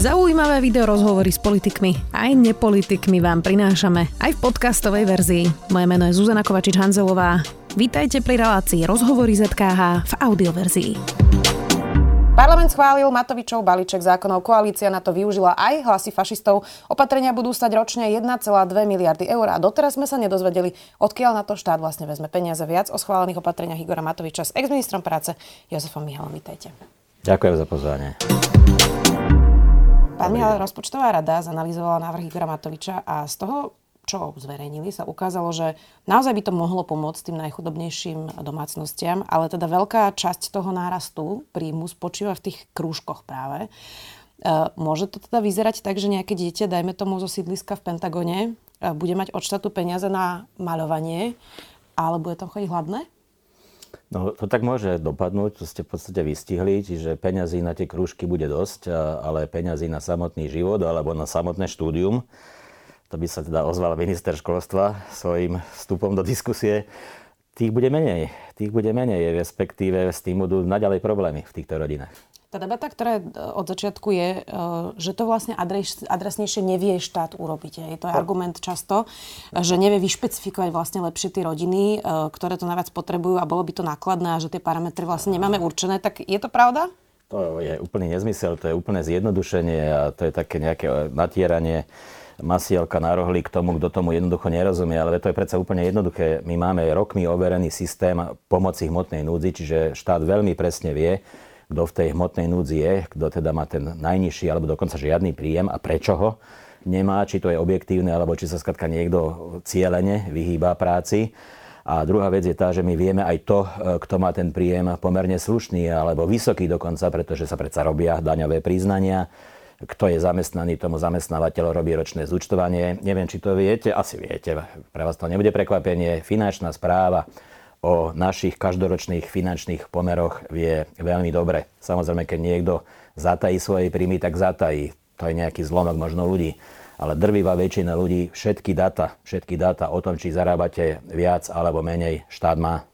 Zaujímavé video rozhovory s politikmi aj nepolitikmi vám prinášame aj v podcastovej verzii. Moje meno je Zuzana Kovačič-Hanzelová. Vítajte pri relácii Rozhovory ZKH v audioverzii. Parlament schválil Matovičov balíček zákonov. Koalícia na to využila aj hlasy fašistov. Opatrenia budú stať ročne 1,2 miliardy eur a doteraz sme sa nedozvedeli, odkiaľ na to štát vlastne vezme peniaze viac o schválených opatreniach Igora Matoviča s ex-ministrom práce Jozefom Mihalom. Vítajte. Ďakujem za pozvanie. Pán Mihal, rozpočtová rada zanalizovala návrh Igora Matoviča a z toho, čo zverejnili, sa ukázalo, že naozaj by to mohlo pomôcť tým najchudobnejším domácnostiam, ale teda veľká časť toho nárastu príjmu spočíva v tých krúžkoch práve. E, môže to teda vyzerať tak, že nejaké dieťa, dajme tomu zo sídliska v Pentagone, e, bude mať od štátu peniaze na maľovanie, ale bude tam chodiť hladné? No to tak môže dopadnúť, to ste v podstate vystihli, čiže peňazí na tie krúžky bude dosť, ale peňazí na samotný život alebo na samotné štúdium, to by sa teda ozval minister školstva svojim vstupom do diskusie, tých bude menej. Tých bude menej, respektíve s tým budú naďalej problémy v týchto rodinách. Tá debata, ktorá od začiatku je, e, že to vlastne adres, adresnejšie nevie štát urobiť. Je to argument často, že nevie vyšpecifikovať vlastne lepšie tie rodiny, e, ktoré to najviac potrebujú a bolo by to nákladné a že tie parametre vlastne nemáme určené. Tak je to pravda? To je úplný nezmysel, to je úplné zjednodušenie a to je také nejaké natieranie masielka na rohli k tomu, kto tomu jednoducho nerozumie, ale to je predsa úplne jednoduché. My máme rokmi overený systém pomoci hmotnej núdzi, čiže štát veľmi presne vie, kto v tej hmotnej núdzi je, kto teda má ten najnižší alebo dokonca žiadny príjem a prečo ho nemá, či to je objektívne, alebo či sa skladka niekto cieľene vyhýba práci. A druhá vec je tá, že my vieme aj to, kto má ten príjem pomerne slušný alebo vysoký dokonca, pretože sa predsa robia daňové priznania. Kto je zamestnaný, tomu zamestnávateľ robí ročné zúčtovanie. Neviem, či to viete, asi viete, pre vás to nebude prekvapenie. Finančná správa o našich každoročných finančných pomeroch vie veľmi dobre. Samozrejme, keď niekto zatají svoje príjmy, tak zatají. To je nejaký zlomok možno ľudí. Ale drvivá väčšina ľudí všetky data, všetky data o tom, či zarábate viac alebo menej, štát má.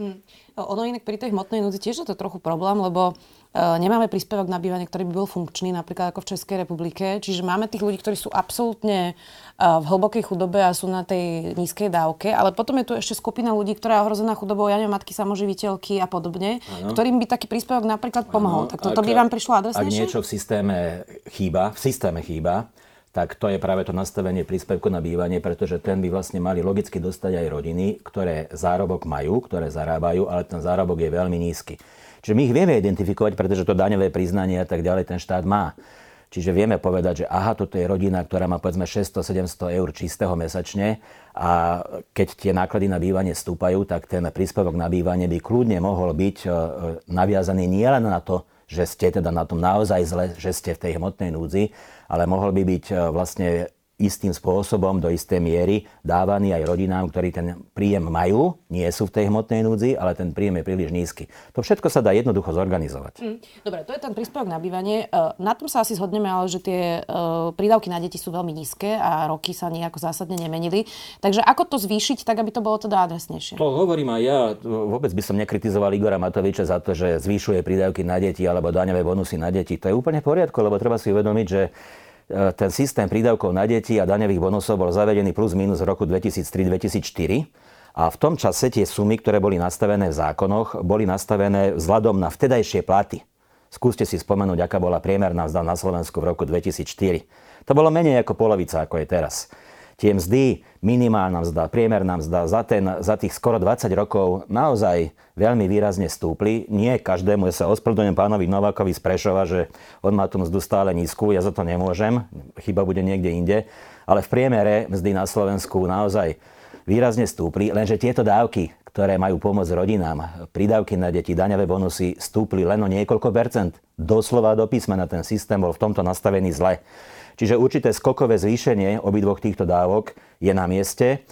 Hmm. Ono inak pri tej hmotnej núdzi tiež je to trochu problém, lebo nemáme príspevok na bývanie, ktorý by bol funkčný, napríklad ako v Českej republike. Čiže máme tých ľudí, ktorí sú absolútne e, v hlbokej chudobe a sú na tej nízkej dávke, ale potom je tu ešte skupina ľudí, ktorá je ohrozená chudobou, ja neviem, matky samoživiteľky a podobne, ano. ktorým by taký príspevok napríklad pomohol. Ano. Tak toto by vám prišlo adresnejšie? Ak niečo v systéme chýba, v systéme chýba, tak to je práve to nastavenie príspevku na bývanie, pretože ten by vlastne mali logicky dostať aj rodiny, ktoré zárobok majú, ktoré zarábajú, ale ten zárobok je veľmi nízky. Čiže my ich vieme identifikovať, pretože to daňové priznanie a tak ďalej ten štát má. Čiže vieme povedať, že aha, toto je rodina, ktorá má povedzme 600-700 eur čistého mesačne a keď tie náklady na bývanie stúpajú, tak ten príspevok na bývanie by kľudne mohol byť e, naviazaný nielen na to, že ste teda na tom naozaj zle, že ste v tej hmotnej núdzi, ale mohol by byť e, vlastne istým spôsobom do istej miery dávaný aj rodinám, ktorí ten príjem majú, nie sú v tej hmotnej núdzi, ale ten príjem je príliš nízky. To všetko sa dá jednoducho zorganizovať. Mm, dobre, to je ten príspevok na bývanie. E, na tom sa asi zhodneme, ale že tie e, prídavky na deti sú veľmi nízke a roky sa nejako zásadne nemenili. Takže ako to zvýšiť, tak aby to bolo teda adresnejšie? To hovorím aj ja. Vôbec by som nekritizoval Igora Matoviča za to, že zvýšuje prídavky na deti alebo daňové bonusy na deti. To je úplne v poriadku, lebo treba si uvedomiť, že ten systém prídavkov na deti a daňových bonusov bol zavedený plus minus v roku 2003-2004. A v tom čase tie sumy, ktoré boli nastavené v zákonoch, boli nastavené vzhľadom na vtedajšie platy. Skúste si spomenúť, aká bola priemerná mzda na Slovensku v roku 2004. To bolo menej ako polovica, ako je teraz tie mzdy, minimálna mzda, priemerná mzda za, ten, za tých skoro 20 rokov naozaj veľmi výrazne stúpli. Nie každému, ja sa ospravedlňujem pánovi Novákovi z Prešova, že on má tú mzdu stále nízku, ja za to nemôžem, chyba bude niekde inde, ale v priemere mzdy na Slovensku naozaj výrazne stúpli, lenže tieto dávky, ktoré majú pomôcť rodinám, prídavky na deti, daňové bonusy stúpli len o niekoľko percent. Doslova do písmena ten systém bol v tomto nastavený zle. Čiže určité skokové zvýšenie obidvoch týchto dávok je na mieste.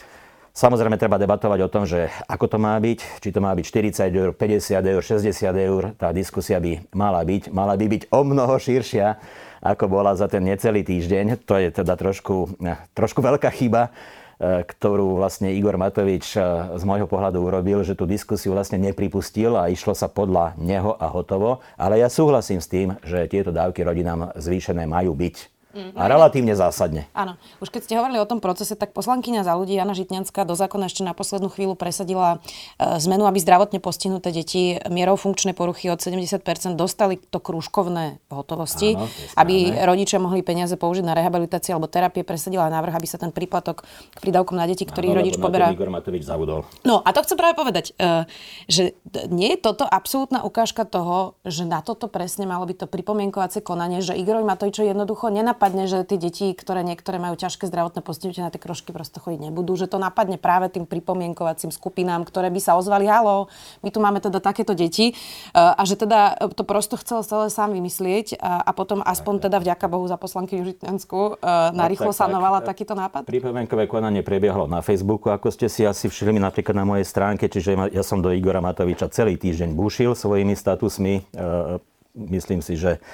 Samozrejme, treba debatovať o tom, že ako to má byť, či to má byť 40 eur, 50 eur, 60 eur. Tá diskusia by mala byť, mala by byť o mnoho širšia, ako bola za ten necelý týždeň. To je teda trošku, trošku veľká chyba ktorú vlastne Igor Matovič z môjho pohľadu urobil, že tú diskusiu vlastne nepripustil a išlo sa podľa neho a hotovo. Ale ja súhlasím s tým, že tieto dávky rodinám zvýšené majú byť. Mm, a relatívne zásadne. Áno. Už keď ste hovorili o tom procese, tak poslankyňa za ľudí Jana Žitňanská do zákona ešte na poslednú chvíľu presadila e, zmenu, aby zdravotne postihnuté deti mierou funkčnej poruchy od 70% dostali to krúžkovné hotovosti, Áno, aby rodičia mohli peniaze použiť na rehabilitáciu alebo terapie. Presadila návrh, aby sa ten príplatok k prídavkom na deti, ktorý Áno, rodič poberá... Igor Matovič zabudol. No a to chcem práve povedať, e, že nie je toto absolútna ukážka toho, že na toto presne malo byť to pripomienkovacie konanie, že Igor Matovič jednoducho nenap napadne, že tie deti, ktoré niektoré majú ťažké zdravotné postihnutie, na tie krožky prosto chodiť nebudú, že to napadne práve tým pripomienkovacím skupinám, ktoré by sa ozvali, halo, my tu máme teda takéto deti e, a že teda to prosto chcel celé sám vymyslieť a, a potom aspoň teda vďaka Bohu za poslanky Južitňansku e, narýchlo tak, sanovala tak, takýto nápad? Pripomienkové konanie prebiehlo na Facebooku, ako ste si asi všimli napríklad na mojej stránke, čiže ja som do Igora Matoviča celý týždeň bušil svojimi statusmi. E, myslím si, že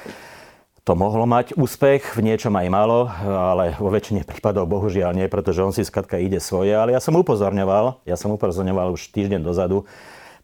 to mohlo mať úspech, v niečom aj malo, ale vo väčšine prípadov bohužiaľ nie, pretože on si skratka ide svoje. Ale ja som upozorňoval, ja som upozorňoval už týždeň dozadu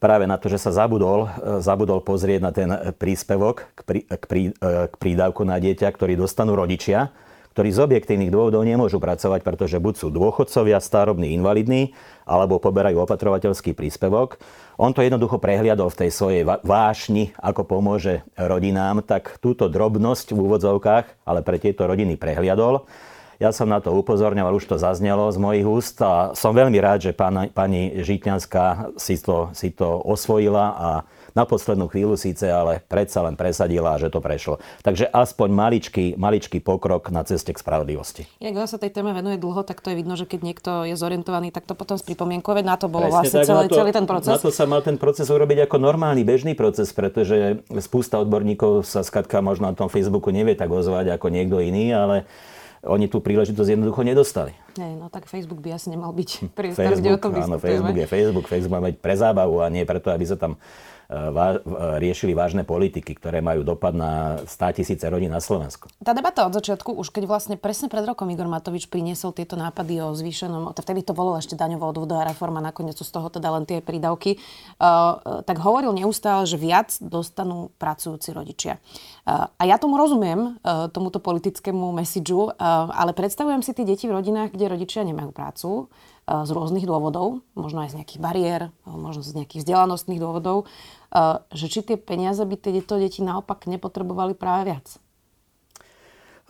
práve na to, že sa zabudol, zabudol pozrieť na ten príspevok k, prí, k, prí, k prídavku na dieťa, ktorý dostanú rodičia, ktorí z objektívnych dôvodov nemôžu pracovať, pretože buď sú dôchodcovia, starobní, invalidní, alebo poberajú opatrovateľský príspevok on to jednoducho prehliadol v tej svojej vášni, ako pomôže rodinám, tak túto drobnosť v úvodzovkách, ale pre tieto rodiny prehliadol. Ja som na to upozorňoval, už to zaznelo z mojich úst a som veľmi rád, že pána, pani Žitňanská si to, si to osvojila a na poslednú chvíľu síce, ale predsa len presadila, že to prešlo. Takže aspoň maličký, maličký pokrok na ceste k spravodlivosti. Jak sa tej téme venuje dlho, tak to je vidno, že keď niekto je zorientovaný, tak to potom spripomienkové. Na to Presne vlastne tak, celý, to, celý ten proces. Na to sa mal ten proces urobiť ako normálny, bežný proces, pretože spústa odborníkov sa skatka možno na tom Facebooku nevie tak ozvať ako niekto iný, ale oni tú príležitosť jednoducho nedostali. Nie, no tak Facebook by asi nemal byť priestor, kde o tom áno, Facebook je Facebook. Facebook má byť pre zábavu a nie preto, aby sa tam riešili vážne politiky, ktoré majú dopad na 100 tisíce rodín na Slovensku. Tá debata od začiatku, už keď vlastne presne pred rokom Igor Matovič priniesol tieto nápady o zvýšenom, vtedy to bolo ešte daňová odvodová reforma, nakoniec sú z toho teda len tie prídavky, uh, tak hovoril neustále, že viac dostanú pracujúci rodičia. A ja tomu rozumiem, tomuto politickému mesidžu, ale predstavujem si tie deti v rodinách, kde rodičia nemajú prácu, z rôznych dôvodov, možno aj z nejakých bariér, možno z nejakých vzdelanostných dôvodov, že či tie peniaze by tieto deti naopak nepotrebovali práve viac.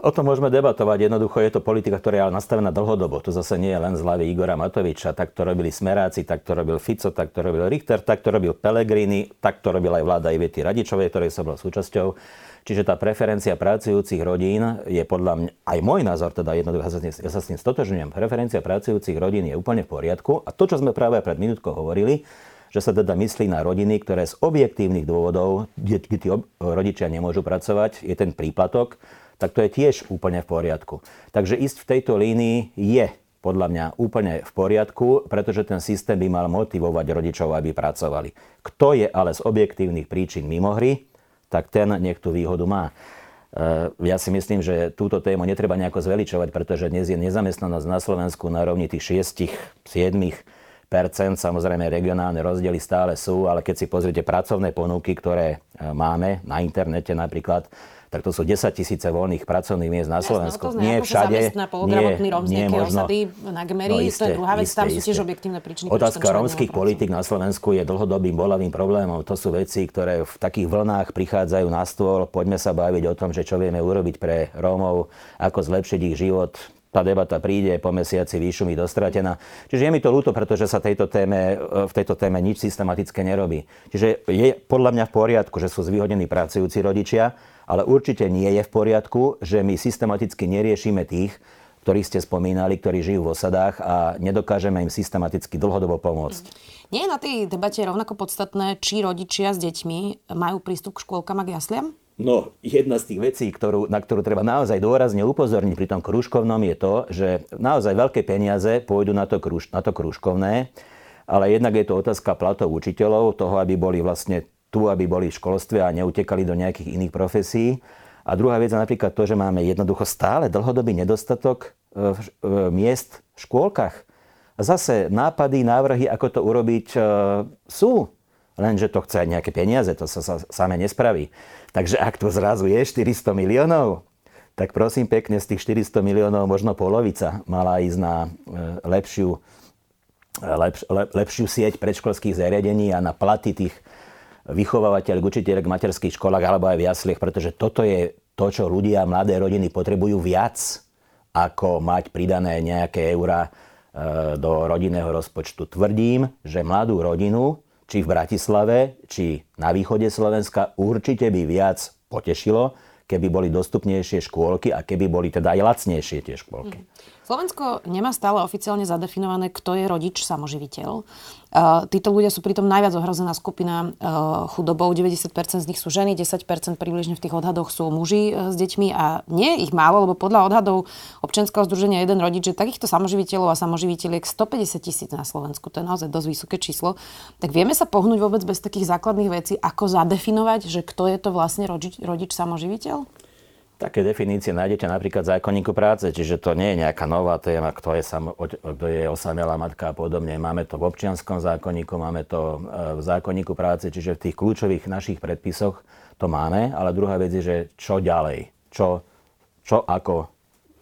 O tom môžeme debatovať. Jednoducho je to politika, ktorá je nastavená dlhodobo. To zase nie je len z hlavy Igora Matoviča. Tak to robili Smeráci, tak to robil Fico, tak to robil Richter, tak to robil Pellegrini, tak to robil aj vláda Ivety Radičovej, ktorej som bol súčasťou. Čiže tá preferencia pracujúcich rodín je podľa mňa, aj môj názor, teda jednoducho, ja sa, s tým stotožňujem, preferencia pracujúcich rodín je úplne v poriadku. A to, čo sme práve pred minútkou hovorili, že sa teda myslí na rodiny, ktoré z objektívnych dôvodov, kde tí rodičia nemôžu pracovať, je ten príplatok, tak to je tiež úplne v poriadku. Takže ísť v tejto línii je podľa mňa úplne v poriadku, pretože ten systém by mal motivovať rodičov, aby pracovali. Kto je ale z objektívnych príčin mimo hry, tak ten nech tú výhodu má. E, ja si myslím, že túto tému netreba nejako zveličovať, pretože dnes je nezamestnanosť na Slovensku na rovni tých 6, 7 Samozrejme, regionálne rozdiely stále sú, ale keď si pozriete pracovné ponuky, ktoré e, máme na internete napríklad, tak to sú 10 tisíce voľných pracovných miest na Slovensku. Jasne, nie všade. Nie, nie možno. na Gmeri, no, isté, to je druhá vec, isté, tam sú tiež objektívne príčiny. Otázka rómskych politik na Slovensku je dlhodobým bolavým problémom. To sú veci, ktoré v takých vlnách prichádzajú na stôl. Poďme sa baviť o tom, že čo vieme urobiť pre Rómov, ako zlepšiť ich život, tá debata príde, po mesiaci výšumi dostratená. Čiže je mi to ľúto, pretože sa tejto téme, v tejto téme nič systematické nerobí. Čiže je podľa mňa v poriadku, že sú zvýhodnení pracujúci rodičia, ale určite nie je v poriadku, že my systematicky neriešime tých, ktorých ste spomínali, ktorí žijú v osadách a nedokážeme im systematicky dlhodobo pomôcť. Nie je na tej debate rovnako podstatné, či rodičia s deťmi majú prístup k škôlkam a k jasliam? No, jedna z tých vecí, ktorú, na ktorú treba naozaj dôrazne upozorniť pri tom krúžkovnom je to, že naozaj veľké peniaze pôjdu na to, krúž, na to krúžkovné, ale jednak je to otázka platov učiteľov, toho, aby boli vlastne tu, aby boli v školstve a neutekali do nejakých iných profesí. A druhá vec je napríklad to, že máme jednoducho stále dlhodobý nedostatok e, e, miest v škôlkach. zase nápady, návrhy, ako to urobiť, e, sú. Lenže to chce aj nejaké peniaze, to sa, sa same nespraví. Takže ak to zrazu je 400 miliónov, tak prosím pekne, z tých 400 miliónov možno polovica mala ísť na lepšiu, lepš, lep, lepšiu sieť predškolských zariadení a na platy tých vychovávateľ, učiteľek v materských školách alebo aj v jasliach, pretože toto je to, čo ľudia, mladé rodiny potrebujú viac, ako mať pridané nejaké eurá e, do rodinného rozpočtu. Tvrdím, že mladú rodinu, či v Bratislave, či na východe Slovenska, určite by viac potešilo, keby boli dostupnejšie škôlky a keby boli teda aj lacnejšie tie škôlky. Mm. Slovensko nemá stále oficiálne zadefinované, kto je rodič samoživiteľ. Títo ľudia sú pritom najviac ohrozená skupina chudobou. 90% z nich sú ženy, 10% približne v tých odhadoch sú muži e, s deťmi a nie ich málo, lebo podľa odhadov občianského združenia jeden rodič, že takýchto samoživiteľov a samoživiteľiek 150 tisíc na Slovensku. To je naozaj dosť vysoké číslo. Tak vieme sa pohnúť vôbec bez takých základných vecí, ako zadefinovať, že kto je to vlastne rodič, rodič samoživiteľ? Také definície nájdete napríklad v zákonníku práce, čiže to nie je nejaká nová téma, kto je, sam, kto je osamelá matka a podobne. Máme to v občianskom zákonníku, máme to e, v zákonníku práce, čiže v tých kľúčových našich predpisoch to máme, ale druhá vec je, že čo ďalej, čo, čo ako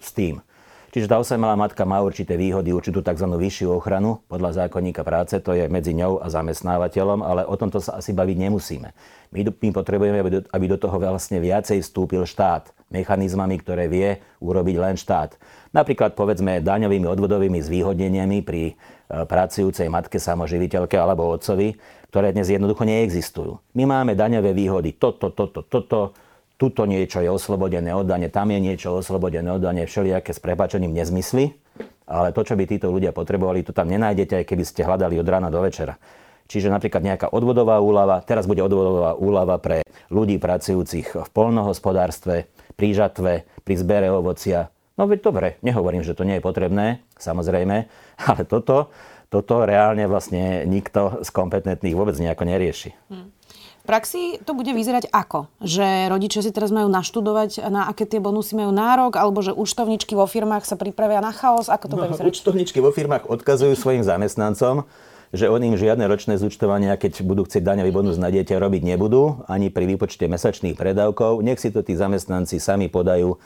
s tým. Čiže tá osamelá matka má určité výhody, určitú tzv. vyššiu ochranu podľa zákonníka práce, to je medzi ňou a zamestnávateľom, ale o tomto sa asi baviť nemusíme. My, my potrebujeme, aby do, aby do toho vlastne viacej vstúpil štát mechanizmami, ktoré vie urobiť len štát. Napríklad povedzme daňovými odvodovými zvýhodneniami pri e, pracujúcej matke samoživiteľke alebo otcovi, ktoré dnes jednoducho neexistujú. My máme daňové výhody toto, toto, toto, tuto niečo je oslobodené od dane, tam je niečo oslobodené od dane, všelijaké s prepačením nezmysly, ale to, čo by títo ľudia potrebovali, to tam nenájdete, aj keby ste hľadali od rána do večera. Čiže napríklad nejaká odvodová úlava, teraz bude odvodová úlava pre ľudí pracujúcich v polnohospodárstve, pri žatve, pri zbere ovocia. No veď dobre, nehovorím, že to nie je potrebné, samozrejme, ale toto, toto reálne vlastne nikto z kompetentných vôbec nejako nerieši. Hmm. Praxi to bude vyzerať ako? Že rodičia si teraz majú naštudovať, na aké tie bonusy majú nárok, alebo že účtovničky vo firmách sa pripravia na chaos? Ako to no, bude vyzerať? Účtovničky vo firmách odkazujú svojim zamestnancom, že oni im žiadne ročné zúčtovania, keď budú chcieť daňový bonus na dieťa robiť nebudú, ani pri výpočte mesačných predávkov. Nech si to tí zamestnanci sami podajú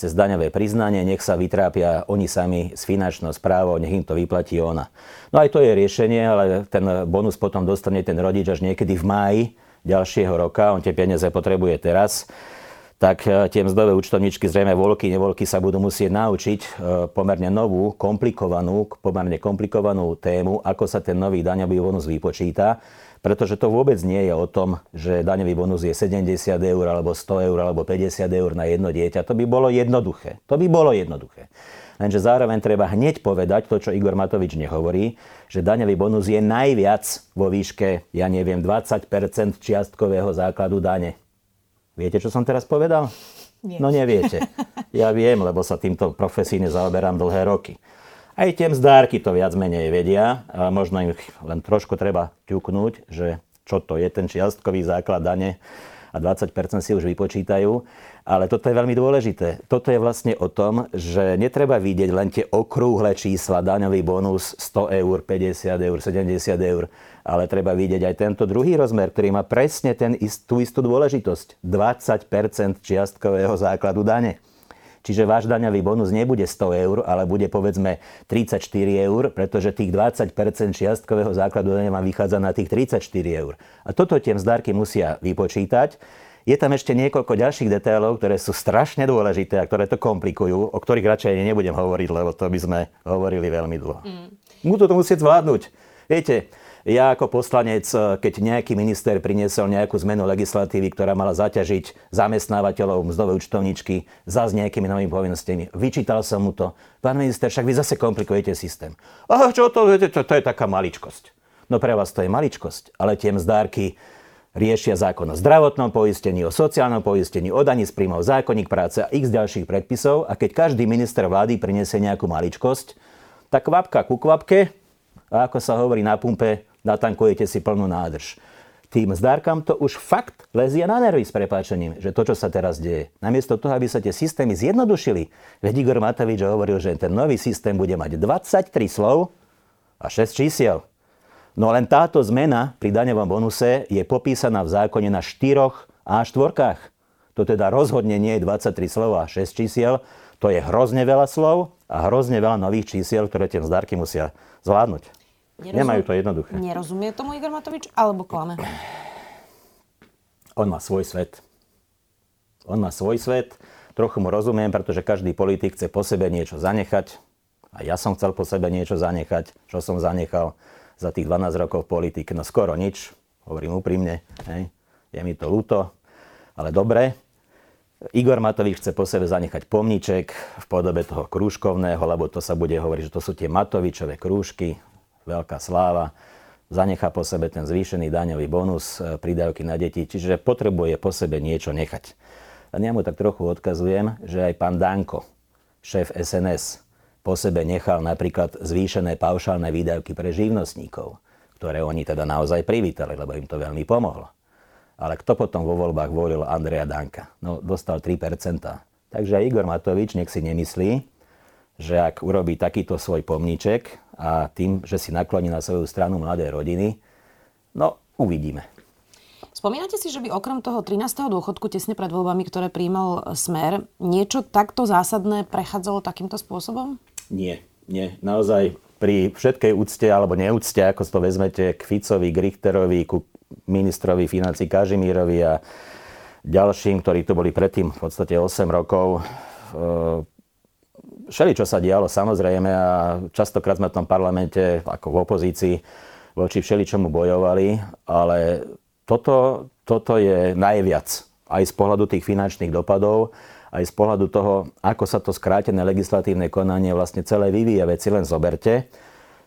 cez daňové priznanie, nech sa vytrápia oni sami s finančnou správou, nech im to vyplatí ona. No aj to je riešenie, ale ten bonus potom dostane ten rodič až niekedy v máji ďalšieho roka, on tie peniaze potrebuje teraz tak e, tie mzdové účtovníčky, zrejme voľky, nevoľky sa budú musieť naučiť e, pomerne novú, komplikovanú, pomerne komplikovanú tému, ako sa ten nový daňový bonus vypočíta, pretože to vôbec nie je o tom, že daňový bonus je 70 eur, alebo 100 eur, alebo 50 eur na jedno dieťa. To by bolo jednoduché. To by bolo jednoduché. Lenže zároveň treba hneď povedať to, čo Igor Matovič nehovorí, že daňový bonus je najviac vo výške, ja neviem, 20% čiastkového základu dane. Viete, čo som teraz povedal? Nie. No neviete. Ja viem, lebo sa týmto profesíne zaoberám dlhé roky. Aj tie mzdárky to viac menej vedia a možno im len trošku treba ťuknúť, že čo to je ten čiastkový základ dane a 20% si už vypočítajú. Ale toto je veľmi dôležité. Toto je vlastne o tom, že netreba vidieť len tie okrúhle čísla, daňový bonus 100 eur, 50 eur, 70 eur, ale treba vidieť aj tento druhý rozmer, ktorý má presne ten, tú istú dôležitosť. 20% čiastkového základu dane. Čiže váš daňový bonus nebude 100 eur, ale bude povedzme 34 eur, pretože tých 20% čiastkového základu dane vám vychádza na tých 34 eur. A toto tie mzdárky musia vypočítať. Je tam ešte niekoľko ďalších detailov, ktoré sú strašne dôležité a ktoré to komplikujú, o ktorých radšej nebudem hovoriť, lebo to by sme hovorili veľmi dlho. Mm. Musí to musieť zvládnuť. Viete, ja ako poslanec, keď nejaký minister priniesol nejakú zmenu legislatívy, ktorá mala zaťažiť zamestnávateľov mzdové účtovničky za s nejakými novými povinnostiami, vyčítal som mu to. Pán minister, však vy zase komplikujete systém. A čo to, to, to, to je taká maličkosť. No pre vás to je maličkosť, ale tie mzdárky riešia zákon o zdravotnom poistení, o sociálnom poistení, o daní z príjmov, zákonník práce a x ďalších predpisov a keď každý minister vlády priniesie nejakú maličkosť, tak kvapka ku kvapke a ako sa hovorí na pumpe, natankujete si plnú nádrž. Tým zdárkam to už fakt lezie na nervy s prepáčením, že to, čo sa teraz deje. Namiesto toho, aby sa tie systémy zjednodušili, veď Igor Matovič hovoril, že ten nový systém bude mať 23 slov, a 6 čísiel. No len táto zmena pri daňovom bonuse je popísaná v zákone na 4 a 4. To teda rozhodne nie je 23 slov a 6 čísiel. To je hrozne veľa slov a hrozne veľa nových čísiel, ktoré tie vzdarky musia zvládnuť. Nerozum... Nemajú to jednoduché. Nerozumie tomu Igor Matovič alebo klame? On má svoj svet. On má svoj svet. Trochu mu rozumiem, pretože každý politik chce po sebe niečo zanechať. A ja som chcel po sebe niečo zanechať. Čo som zanechal? za tých 12 rokov v politike, no skoro nič, hovorím úprimne, hej. je mi to ľúto, ale dobre. Igor Matovič chce po sebe zanechať pomníček v podobe toho krúžkovného, lebo to sa bude hovoriť, že to sú tie Matovičové krúžky, veľká sláva. Zanechá po sebe ten zvýšený daňový bonus, e, prídavky na deti, čiže potrebuje po sebe niečo nechať. A ja mu tak trochu odkazujem, že aj pán Danko, šéf SNS, po sebe nechal napríklad zvýšené paušálne výdavky pre živnostníkov, ktoré oni teda naozaj privítali, lebo im to veľmi pomohlo. Ale kto potom vo voľbách volil Andreja Danka? No, dostal 3%. Takže aj Igor Matovič nech si nemyslí, že ak urobí takýto svoj pomníček a tým, že si nakloní na svoju stranu mladé rodiny, no uvidíme. Spomínate si, že by okrem toho 13. dôchodku tesne pred voľbami, ktoré príjmal Smer, niečo takto zásadné prechádzalo takýmto spôsobom? Nie, nie. Naozaj pri všetkej úcte alebo neúcte, ako to vezmete k Ficovi, k Richterovi, ku ministrovi financí Kažimírovi a ďalším, ktorí tu boli predtým v podstate 8 rokov. Všeli, čo sa dialo, samozrejme, a častokrát sme v tom parlamente, ako v opozícii, voči všeličomu bojovali, ale toto, toto je najviac aj z pohľadu tých finančných dopadov aj z pohľadu toho, ako sa to skrátené legislatívne konanie vlastne celé vyvíja. Veci len zoberte,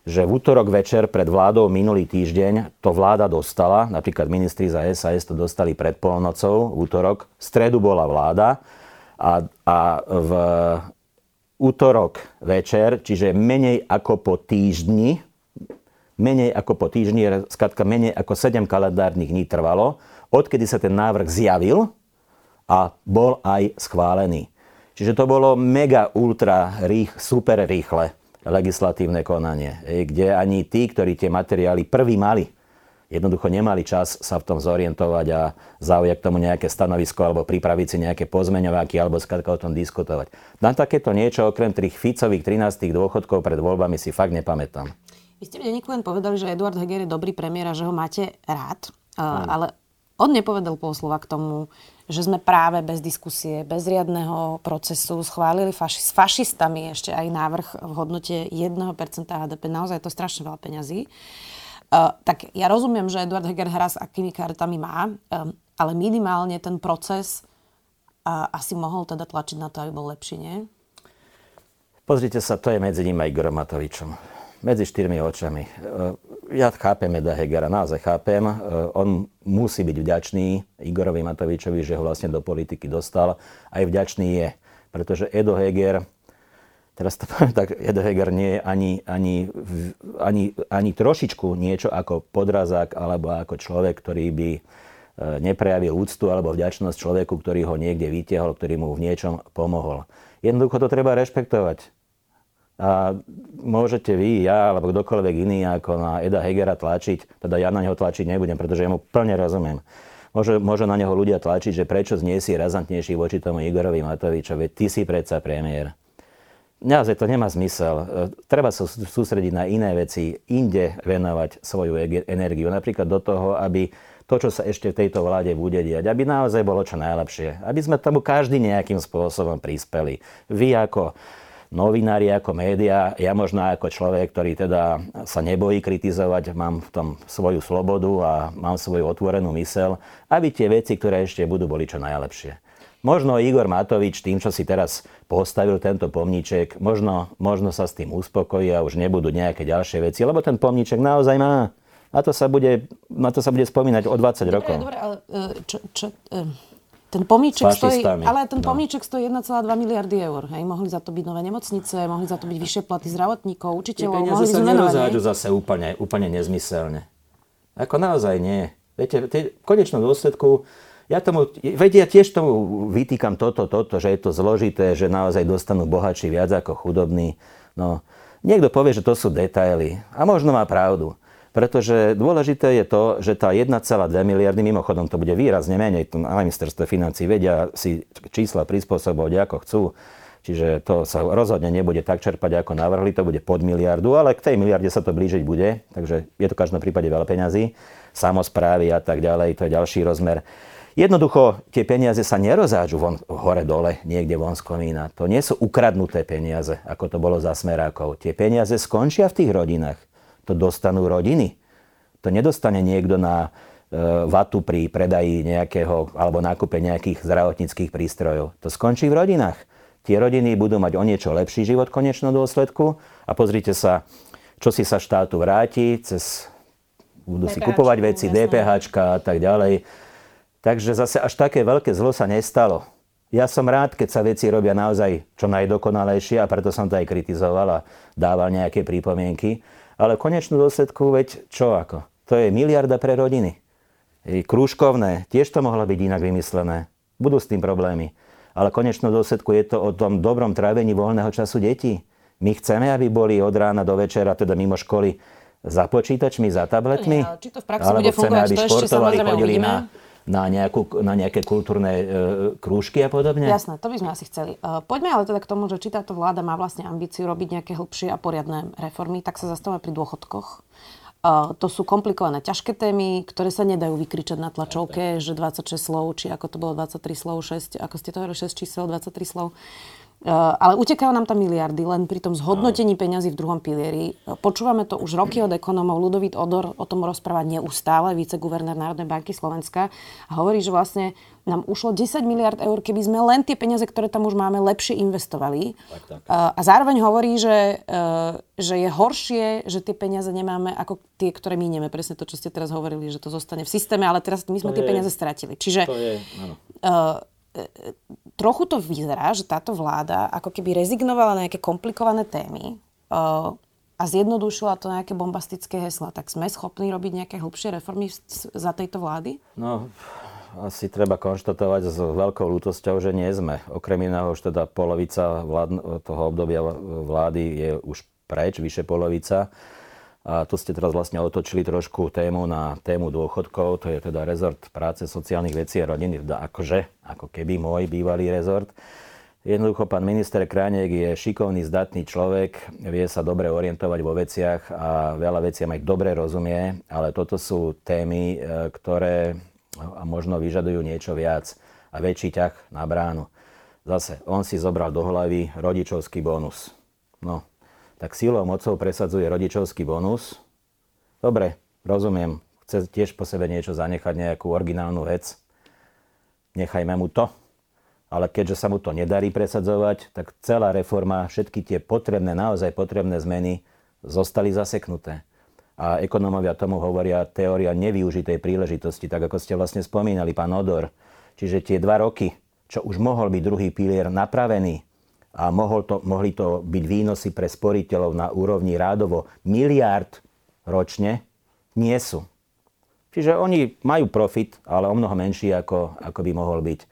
že v útorok večer pred vládou minulý týždeň to vláda dostala, napríklad ministri za SAS to dostali pred polnocou v útorok, v stredu bola vláda a, a v útorok večer, čiže menej ako po týždni, menej ako po týždni, skratka menej ako 7 kalendárnych dní trvalo, odkedy sa ten návrh zjavil, a bol aj schválený. Čiže to bolo mega ultra rých, super rýchle legislatívne konanie, kde ani tí, ktorí tie materiály prvý mali, jednoducho nemali čas sa v tom zorientovať a zaujať k tomu nejaké stanovisko alebo pripraviť si nejaké pozmeňováky alebo skladka o tom diskutovať. Na takéto niečo okrem tých Ficových 13 dôchodkov pred voľbami si fakt nepamätám. Vy ste denníku len povedali, že Eduard Heger je dobrý premiér a že ho máte rád, hmm. ale on nepovedal pol slova k tomu, že sme práve bez diskusie, bez riadneho procesu schválili faši- s fašistami ešte aj návrh v hodnote 1% HDP. Naozaj je to strašne veľa peňazí. Uh, tak ja rozumiem, že Eduard Heger hrá s akými kartami má, um, ale minimálne ten proces uh, asi mohol teda tlačiť na to, aby bol lepší, nie? Pozrite sa, to je medzi ním aj Igorom Matovičom. Medzi štyrmi očami. Uh, ja chápem Eda Hegera, naozaj chápem. On musí byť vďačný Igorovi Matovičovi, že ho vlastne do politiky dostal. Aj vďačný je, pretože Edo Heger, teraz to poviem tak, Heger nie je ani, ani, ani, ani trošičku niečo ako podrazák alebo ako človek, ktorý by e, neprejavil úctu alebo vďačnosť človeku, ktorý ho niekde vytiahol, ktorý mu v niečom pomohol. Jednoducho to treba rešpektovať. A môžete vy, ja alebo kdokoľvek iný ako na Eda Hegera tlačiť, teda ja na neho tlačiť nebudem, pretože ja mu plne rozumiem. Môže, môže na neho ľudia tlačiť, že prečo znie si razantnejší voči tomu Igorovi Matovičovi, ty si predsa premiér. Naozaj to nemá zmysel. E, treba sa sústrediť na iné veci, inde venovať svoju energiu. Napríklad do toho, aby to, čo sa ešte v tejto vláde bude diať, aby naozaj bolo čo najlepšie. Aby sme tomu každý nejakým spôsobom prispeli. Vy ako novinári ako média, ja možno ako človek, ktorý teda sa nebojí kritizovať, mám v tom svoju slobodu a mám svoju otvorenú mysel, aby tie veci, ktoré ešte budú, boli čo najlepšie. Možno Igor Matovič tým, čo si teraz postavil tento pomníček, možno, možno sa s tým uspokojí a už nebudú nejaké ďalšie veci, lebo ten pomníček naozaj má. A to sa bude, na to sa bude spomínať o 20 dobre, rokov. Dobre, ale e, čo, čo, e, ten pomíček stojí, ale ten no. pomíček stojí 1,2 miliardy eur. Hej. Mohli za to byť nové nemocnice, mohli za to byť vyššie platy zdravotníkov, učiteľov. Tie mohli sa nerozháďu zase úplne, úplne nezmyselne. Ako naozaj nie. Viete, v konečnom dôsledku ja tomu, vedia, tiež tomu vytýkam toto, toto, že je to zložité, že naozaj dostanú bohatší viac ako chudobní. No, Niekto povie, že to sú detaily. A možno má pravdu. Pretože dôležité je to, že tá 1,2 miliardy, mimochodom to bude výrazne menej, na ministerstve financí vedia si čísla prispôsobovať ako chcú, čiže to sa rozhodne nebude tak čerpať, ako navrhli, to bude pod miliardu, ale k tej miliarde sa to blížiť bude, takže je to v každom prípade veľa peňazí, samozprávy a tak ďalej, to je ďalší rozmer. Jednoducho tie peniaze sa nerozádžu von, hore dole, niekde von z komína. To nie sú ukradnuté peniaze, ako to bolo za smerákov. Tie peniaze skončia v tých rodinách to dostanú rodiny. To nedostane niekto na e, vatu pri predaji nejakého alebo nákupe nejakých zdravotníckých prístrojov. To skončí v rodinách. Tie rodiny budú mať o niečo lepší život v konečnom dôsledku a pozrite sa, čo si sa štátu vráti, cez, budú si kupovať veci, DPH a tak ďalej. Takže zase až také veľké zlo sa nestalo. Ja som rád, keď sa veci robia naozaj čo najdokonalejšie a preto som to aj kritizoval a dával nejaké pripomienky. Ale v konečnom dôsledku, veď čo ako? To je miliarda pre rodiny. Krúžkovné, tiež to mohlo byť inak vymyslené. Budú s tým problémy. Ale v konečnom dôsledku je to o tom dobrom trávení voľného času detí. My chceme, aby boli od rána do večera, teda mimo školy, za počítačmi, za tabletmi? Nie, či to v praxi alebo bude chceme, aby športovali, chodili na, na, nejakú, na nejaké kultúrne e, krúžky a podobne? Jasné, to by sme asi chceli. E, poďme ale teda k tomu, že či táto vláda má vlastne ambíciu robiť nejaké hlbšie a poriadne reformy, tak sa zastavíme pri dôchodkoch. Uh, to sú komplikované, ťažké témy, ktoré sa nedajú vykričať na tlačovke, že 26 slov, či ako to bolo 23 slov, 6, ako ste to hovorili, 6 čísel, 23 slov. Ale utekajú nám tam miliardy len pri tom zhodnotení peňazí v druhom pilieri. Eh, počúvame to už roky od ekonomov. Ludovít Odor o tom rozpráva neustále, viceguvernér Národnej banky Slovenska. A hovorí, že vlastne nám ušlo 10 miliard eur, keby sme len tie peniaze, ktoré tam už máme, lepšie investovali. Tak, tak. Eh, a zároveň hovorí, že, že je horšie, že tie peniaze nemáme ako tie, ktoré minieme. Presne to, čo ste teraz hovorili, že to zostane v systéme, ale teraz my sme to tie je, peniaze stratili. Čiže to je, áno trochu to vyzerá, že táto vláda ako keby rezignovala na nejaké komplikované témy uh, a zjednodušila to nejaké bombastické hesla. Tak sme schopní robiť nejaké hlbšie reformy za tejto vlády? No, asi treba konštatovať s veľkou lútosťou, že nie sme. Okrem iného už teda polovica vlád, toho obdobia vlády je už preč, vyše polovica. A tu ste teraz vlastne otočili trošku tému na tému dôchodkov, to je teda rezort práce, sociálnych vecí a rodiny, akože, ako keby môj bývalý rezort. Jednoducho pán minister Kránek je šikovný, zdatný človek, vie sa dobre orientovať vo veciach a veľa veciam aj dobre rozumie, ale toto sú témy, e, ktoré možno vyžadujú niečo viac a väčší ťah na bránu. Zase, on si zobral do hlavy rodičovský bonus. No, tak silou mocou presadzuje rodičovský bonus. Dobre, rozumiem, chce tiež po sebe niečo zanechať, nejakú originálnu vec. Nechajme mu to. Ale keďže sa mu to nedarí presadzovať, tak celá reforma, všetky tie potrebné, naozaj potrebné zmeny zostali zaseknuté. A ekonómovia tomu hovoria teória nevyužitej príležitosti, tak ako ste vlastne spomínali, pán Odor. Čiže tie dva roky, čo už mohol byť druhý pilier napravený, a mohol to, mohli to byť výnosy pre sporiteľov na úrovni rádovo miliárd ročne, nie sú. Čiže oni majú profit, ale o mnoho menší, ako, ako by mohol byť.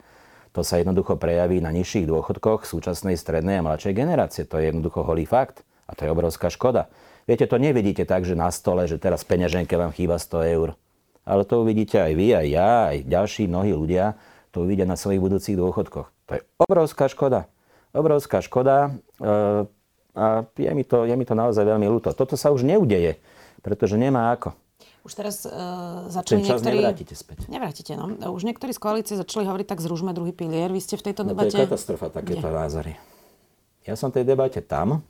To sa jednoducho prejaví na nižších dôchodkoch súčasnej strednej a mladšej generácie. To je jednoducho holý fakt. A to je obrovská škoda. Viete, to nevidíte tak, že na stole, že teraz peňaženke vám chýba 100 eur. Ale to uvidíte aj vy, aj ja, aj ďalší mnohí ľudia. To uvidia na svojich budúcich dôchodkoch. To je obrovská škoda obrovská škoda eh, a je mi, to, je mi to naozaj veľmi ľúto. Toto sa už neudeje, pretože nemá ako. Už teraz uh, začali Ten čas niektorí... nevrátite späť. Nevrátite, no. Už niektorí z koalície začali hovoriť, tak zružme druhý pilier. Vy ste v tejto no, debate... To je katastrofa, takéto Nie. názory. Ja som v tej debate tam,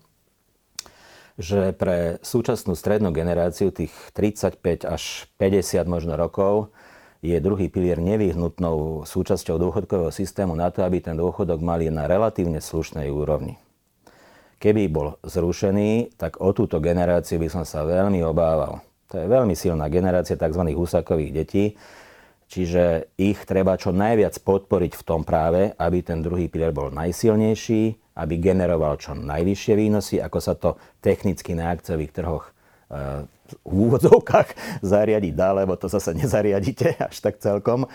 že pre súčasnú strednú generáciu tých 35 až 50 možno rokov je druhý pilier nevyhnutnou súčasťou dôchodkového systému na to, aby ten dôchodok mali na relatívne slušnej úrovni. Keby bol zrušený, tak o túto generáciu by som sa veľmi obával. To je veľmi silná generácia tzv. husakových detí, čiže ich treba čo najviac podporiť v tom práve, aby ten druhý pilier bol najsilnejší, aby generoval čo najvyššie výnosy, ako sa to technicky na akciových trhoch e, v úvodzovkách zariadiť dá, lebo to zase nezariadíte až tak celkom,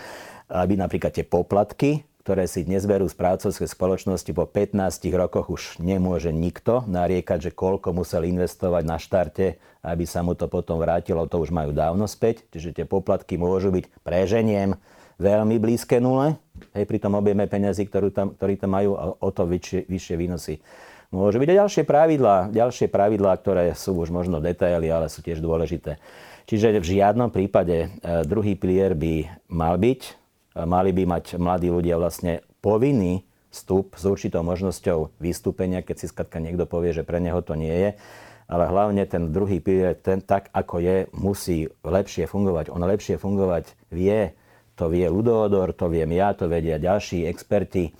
aby napríklad tie poplatky, ktoré si dnes berú z prácovskej spoločnosti po 15 rokoch už nemôže nikto nariekať, že koľko musel investovať na štarte, aby sa mu to potom vrátilo, to už majú dávno späť. Čiže tie poplatky môžu byť preženiem veľmi blízke nule, hej, pri tom objeme peniazy, ktorú tam, ktorý tam majú, o to vyššie, vyššie výnosy môže byť. A ďalšie pravidlá, ďalšie pravidlá, ktoré sú už možno detaily, ale sú tiež dôležité. Čiže v žiadnom prípade e, druhý pilier by mal byť. E, mali by mať mladí ľudia vlastne povinný vstup s určitou možnosťou vystúpenia, keď si skratka niekto povie, že pre neho to nie je. Ale hlavne ten druhý pilier, ten tak ako je, musí lepšie fungovať. On lepšie fungovať vie. To vie Ludodor, to viem ja, to vedia ďalší experti,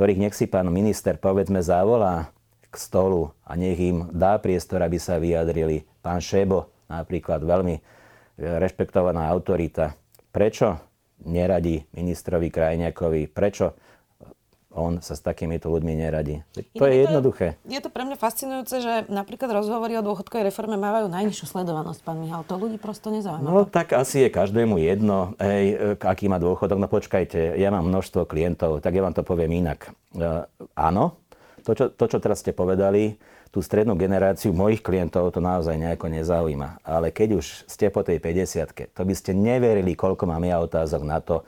ktorých nech si pán minister povedzme zavolá k stolu a nech im dá priestor, aby sa vyjadrili. Pán Šebo, napríklad veľmi e, rešpektovaná autorita. Prečo neradí ministrovi Krajniakovi? Prečo on sa s takýmito ľuďmi neradí. To je jednoduché. Je to pre mňa fascinujúce, že napríklad rozhovory o dôchodkovej reforme mávajú najnižšiu sledovanosť, pán Michal. To ľudí prosto nezaujíma. No tak asi je každému jedno, hej, aký má dôchodok. No počkajte, ja mám množstvo klientov, tak ja vám to poviem inak. Uh, áno, to čo, to, čo teraz ste povedali, tú strednú generáciu mojich klientov to naozaj nejako nezaujíma. Ale keď už ste po tej 50 to by ste neverili, koľko mám ja otázok na to,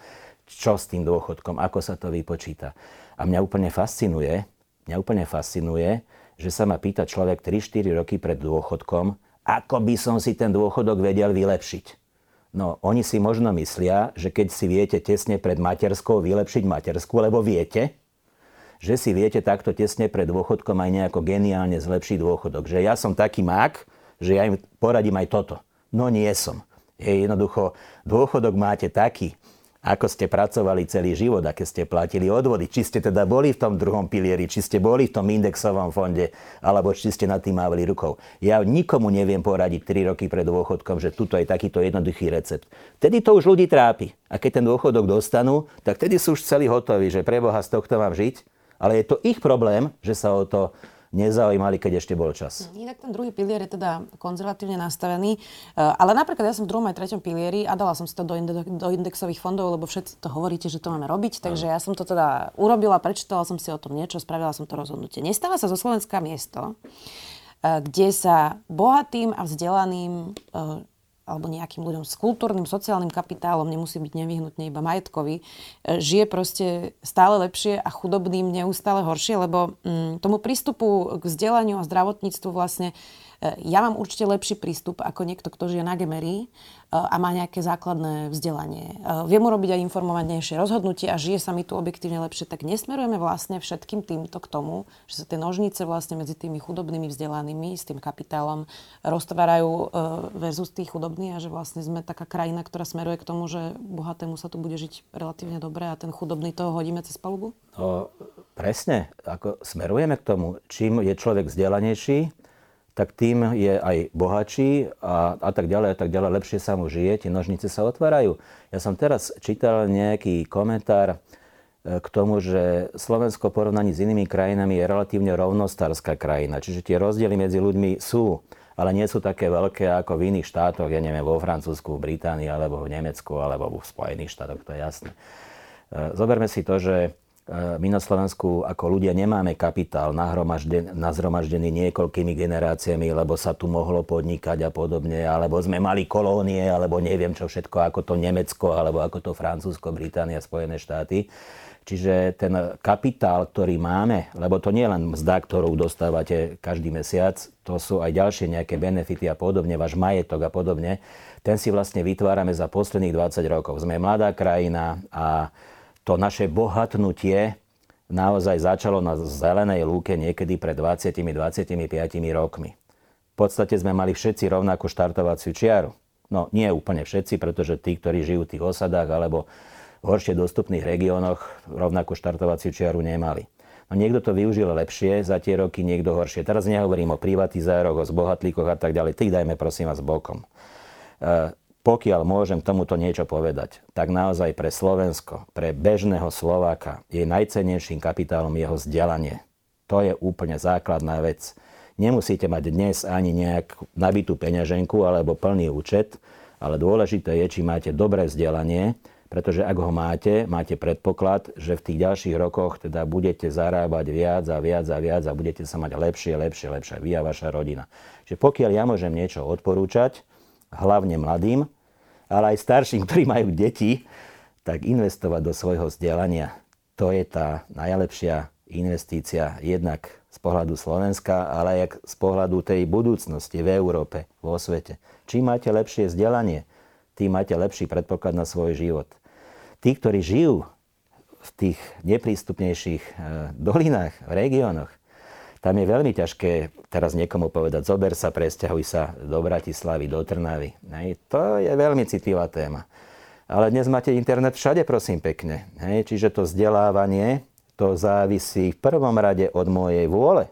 čo s tým dôchodkom, ako sa to vypočíta. A mňa úplne fascinuje, mňa úplne fascinuje, že sa ma pýta človek 3-4 roky pred dôchodkom, ako by som si ten dôchodok vedel vylepšiť. No, oni si možno myslia, že keď si viete tesne pred materskou vylepšiť matersku, lebo viete, že si viete takto tesne pred dôchodkom aj nejako geniálne zlepšiť dôchodok. Že ja som taký mák, že ja im poradím aj toto. No nie som. Je jednoducho, dôchodok máte taký, ako ste pracovali celý život, aké ste platili odvody, či ste teda boli v tom druhom pilieri, či ste boli v tom indexovom fonde, alebo či ste nad tým mávali rukou. Ja nikomu neviem poradiť 3 roky pred dôchodkom, že tuto je takýto jednoduchý recept. Vtedy to už ľudí trápi. A keď ten dôchodok dostanú, tak vtedy sú už celí hotoví, že preboha z tohto mám žiť ale je to ich problém, že sa o to nezaujímali, keď ešte bol čas. Inak ten druhý pilier je teda konzervatívne nastavený, e, ale napríklad ja som v druhom aj treťom pilieri a dala som si to do, do indexových fondov, lebo všetci to hovoríte, že to máme robiť, takže ja som to teda urobila, prečítala som si o tom niečo, spravila som to rozhodnutie. Nestáva sa zo Slovenska miesto, e, kde sa bohatým a vzdelaným e, alebo nejakým ľuďom s kultúrnym, sociálnym kapitálom, nemusí byť nevyhnutne iba majetkový, e, žije proste stále lepšie a chudobným neustále horšie, lebo mm, tomu prístupu k vzdelaniu a zdravotníctvu vlastne ja mám určite lepší prístup ako niekto, kto žije na Gemery e, a má nejaké základné vzdelanie. E, Viem urobiť aj informovanejšie rozhodnutie a žije sa mi tu objektívne lepšie, tak nesmerujeme vlastne všetkým týmto k tomu, že sa tie nožnice vlastne medzi tými chudobnými vzdelanými s tým kapitálom roztvárajú versus tých chudobní a že vlastne sme taká krajina, ktorá smeruje k tomu, že bohatému sa tu bude žiť relatívne dobre a ten chudobný toho hodíme cez palubu? No, presne. Ako smerujeme k tomu. Čím je človek vzdelanejší, tak tým je aj bohatší a, a tak ďalej a tak ďalej. Lepšie sa mu žije, tie nožnice sa otvárajú. Ja som teraz čítal nejaký komentár e, k tomu, že Slovensko v porovnaní s inými krajinami je relatívne rovnostárska krajina. Čiže tie rozdiely medzi ľuďmi sú, ale nie sú také veľké ako v iných štátoch, ja neviem, vo Francúzsku, v Británii, alebo v Nemecku, alebo v Spojených štátoch, to je jasné. E, zoberme si to, že my na Slovensku ako ľudia nemáme kapitál nazhromaždený niekoľkými generáciami, lebo sa tu mohlo podnikať a podobne, alebo sme mali kolónie, alebo neviem čo všetko, ako to Nemecko, alebo ako to Francúzsko, Británia, Spojené štáty. Čiže ten kapitál, ktorý máme, lebo to nie je len mzda, ktorú dostávate každý mesiac, to sú aj ďalšie nejaké benefity a podobne, váš majetok a podobne, ten si vlastne vytvárame za posledných 20 rokov. Sme mladá krajina a to naše bohatnutie naozaj začalo na zelenej lúke niekedy pred 20-25 rokmi. V podstate sme mali všetci rovnakú štartovaciu čiaru. No nie úplne všetci, pretože tí, ktorí žijú v tých osadách alebo v horšie dostupných regiónoch, rovnakú štartovaciu čiaru nemali. No niekto to využil lepšie za tie roky, niekto horšie. Teraz nehovorím o privatizároch, o zbohatlíkoch a tak ďalej. Tých dajme prosím vás bokom. E, pokiaľ môžem tomuto niečo povedať, tak naozaj pre Slovensko, pre bežného Slováka je najcennejším kapitálom jeho vzdelanie. To je úplne základná vec. Nemusíte mať dnes ani nejak nabitú peňaženku alebo plný účet, ale dôležité je, či máte dobré vzdelanie, pretože ak ho máte, máte predpoklad, že v tých ďalších rokoch teda budete zarábať viac a viac a viac a budete sa mať lepšie, lepšie, lepšie, vy a vaša rodina. Čiže pokiaľ ja môžem niečo odporúčať, hlavne mladým, ale aj starším, ktorí majú deti, tak investovať do svojho vzdelania. To je tá najlepšia investícia jednak z pohľadu Slovenska, ale aj z pohľadu tej budúcnosti v Európe, vo svete. Čím máte lepšie vzdelanie, tým máte lepší predpoklad na svoj život tí, ktorí žijú v tých neprístupnejších e, dolinách, v regiónoch, tam je veľmi ťažké teraz niekomu povedať, zober sa, presťahuj sa do Bratislavy, do Trnavy. Hej, to je veľmi citlivá téma. Ale dnes máte internet všade, prosím pekne. Hej, čiže to vzdelávanie, to závisí v prvom rade od mojej vôle.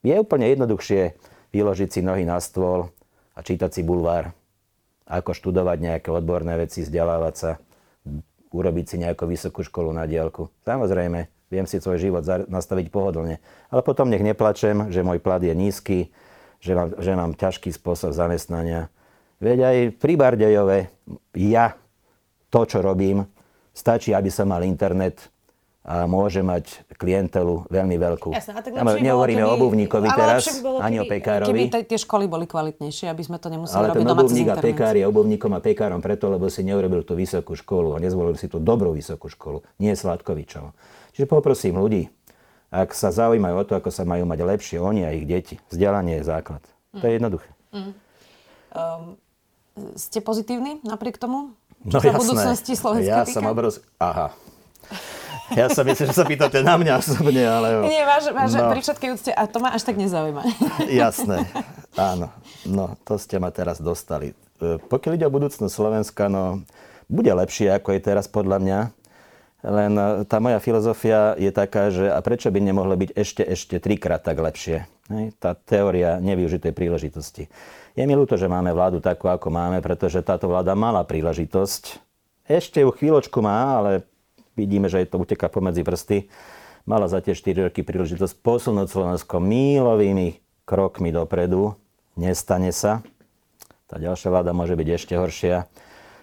Je úplne jednoduchšie vyložiť si nohy na stôl a čítať si bulvár, ako študovať nejaké odborné veci, vzdelávať sa urobiť si nejakú vysokú školu na diálku. Samozrejme, viem si svoj život nastaviť pohodlne. Ale potom nech neplačem, že môj plat je nízky, že mám, že mám ťažký spôsob zamestnania. Veď aj pri Bardejove ja to, čo robím, stačí, aby som mal internet, a môže mať klientelu veľmi veľkú. Jasne, a tak ja, nehovoríme o obuvníkovi teraz, bolo, ani keby, o pekárovi. Keby tie školy boli kvalitnejšie, aby sme to nemuseli ale robiť cez internet. a pekár je obuvníkom a pekárom preto, lebo si neurobil tú vysokú školu a nezvolil si tú dobrú vysokú školu, nie Sladkovičov. Čiže poprosím ľudí, ak sa zaujímajú o to, ako sa majú mať lepšie oni a ich deti, vzdelanie je základ. Mm. To je jednoduché. Mm. Um, ste pozitívni napriek tomu? No jasné. budúcnosti Slovenska Ja týka? som obrovský... Aha. Ja som myslím, že sa pýtate na mňa osobne, ale... Nie, váš, váš no. pri všetkej úcte, a to ma až tak nezaujíma. Jasné, áno. No, to ste ma teraz dostali. E, pokiaľ ide o budúcnosť Slovenska, no, bude lepšie, ako je teraz podľa mňa. Len e, tá moja filozofia je taká, že a prečo by nemohlo byť ešte, ešte trikrát tak lepšie? Hej? Tá teória nevyužitej príležitosti. Je mi ľúto, že máme vládu takú, ako máme, pretože táto vláda mala príležitosť. Ešte ju chvíľočku má, ale vidíme, že to uteká pomedzi prsty, mala za tie 4 roky príležitosť posunúť Slovensko mílovými krokmi dopredu. Nestane sa. Tá ďalšia vláda môže byť ešte horšia.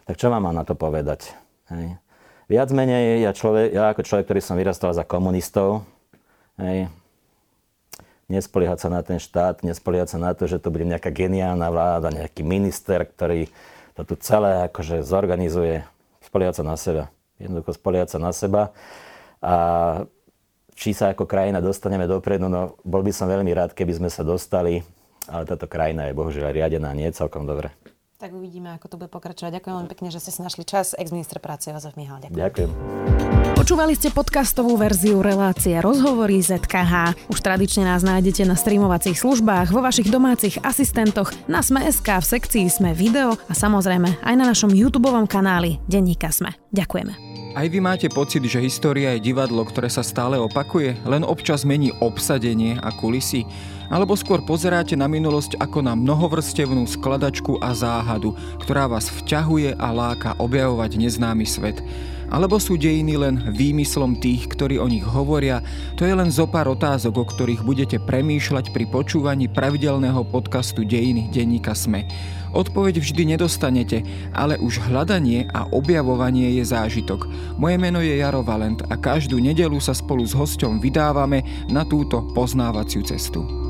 Tak čo mám na to povedať? Hej. Viac menej, ja, človek, ja ako človek, ktorý som vyrastal za komunistov, hej, nespoliehať sa na ten štát, nespoliehať sa na to, že to bude nejaká geniálna vláda, nejaký minister, ktorý to tu celé akože zorganizuje. Spoliehať sa na seba jednoducho spoliať sa na seba. A či sa ako krajina dostaneme dopredu, no bol by som veľmi rád, keby sme sa dostali, ale táto krajina je bohužiaľ riadená nie celkom dobre. Tak uvidíme, ako to bude pokračovať. Ďakujem veľmi pekne, že ste si našli čas. Ex-minister práce Jozef Mihal. Ďakujem. Ďakujem. Počúvali ste podcastovú verziu relácie Rozhovory ZKH. Už tradične nás nájdete na streamovacích službách, vo vašich domácich asistentoch, na Sme.sk, v sekcii Sme video a samozrejme aj na našom YouTube kanáli Denníka Sme. Ďakujeme. Aj vy máte pocit, že história je divadlo, ktoré sa stále opakuje, len občas mení obsadenie a kulisy? Alebo skôr pozeráte na minulosť ako na mnohovrstevnú skladačku a záhadu, ktorá vás vťahuje a láka objavovať neznámy svet? Alebo sú dejiny len výmyslom tých, ktorí o nich hovoria? To je len zo pár otázok, o ktorých budete premýšľať pri počúvaní pravidelného podcastu Dejiny denníka Sme. Odpoveď vždy nedostanete, ale už hľadanie a objavovanie je zážitok. Moje meno je Jaro Valent a každú nedelu sa spolu s hosťom vydávame na túto poznávaciu cestu.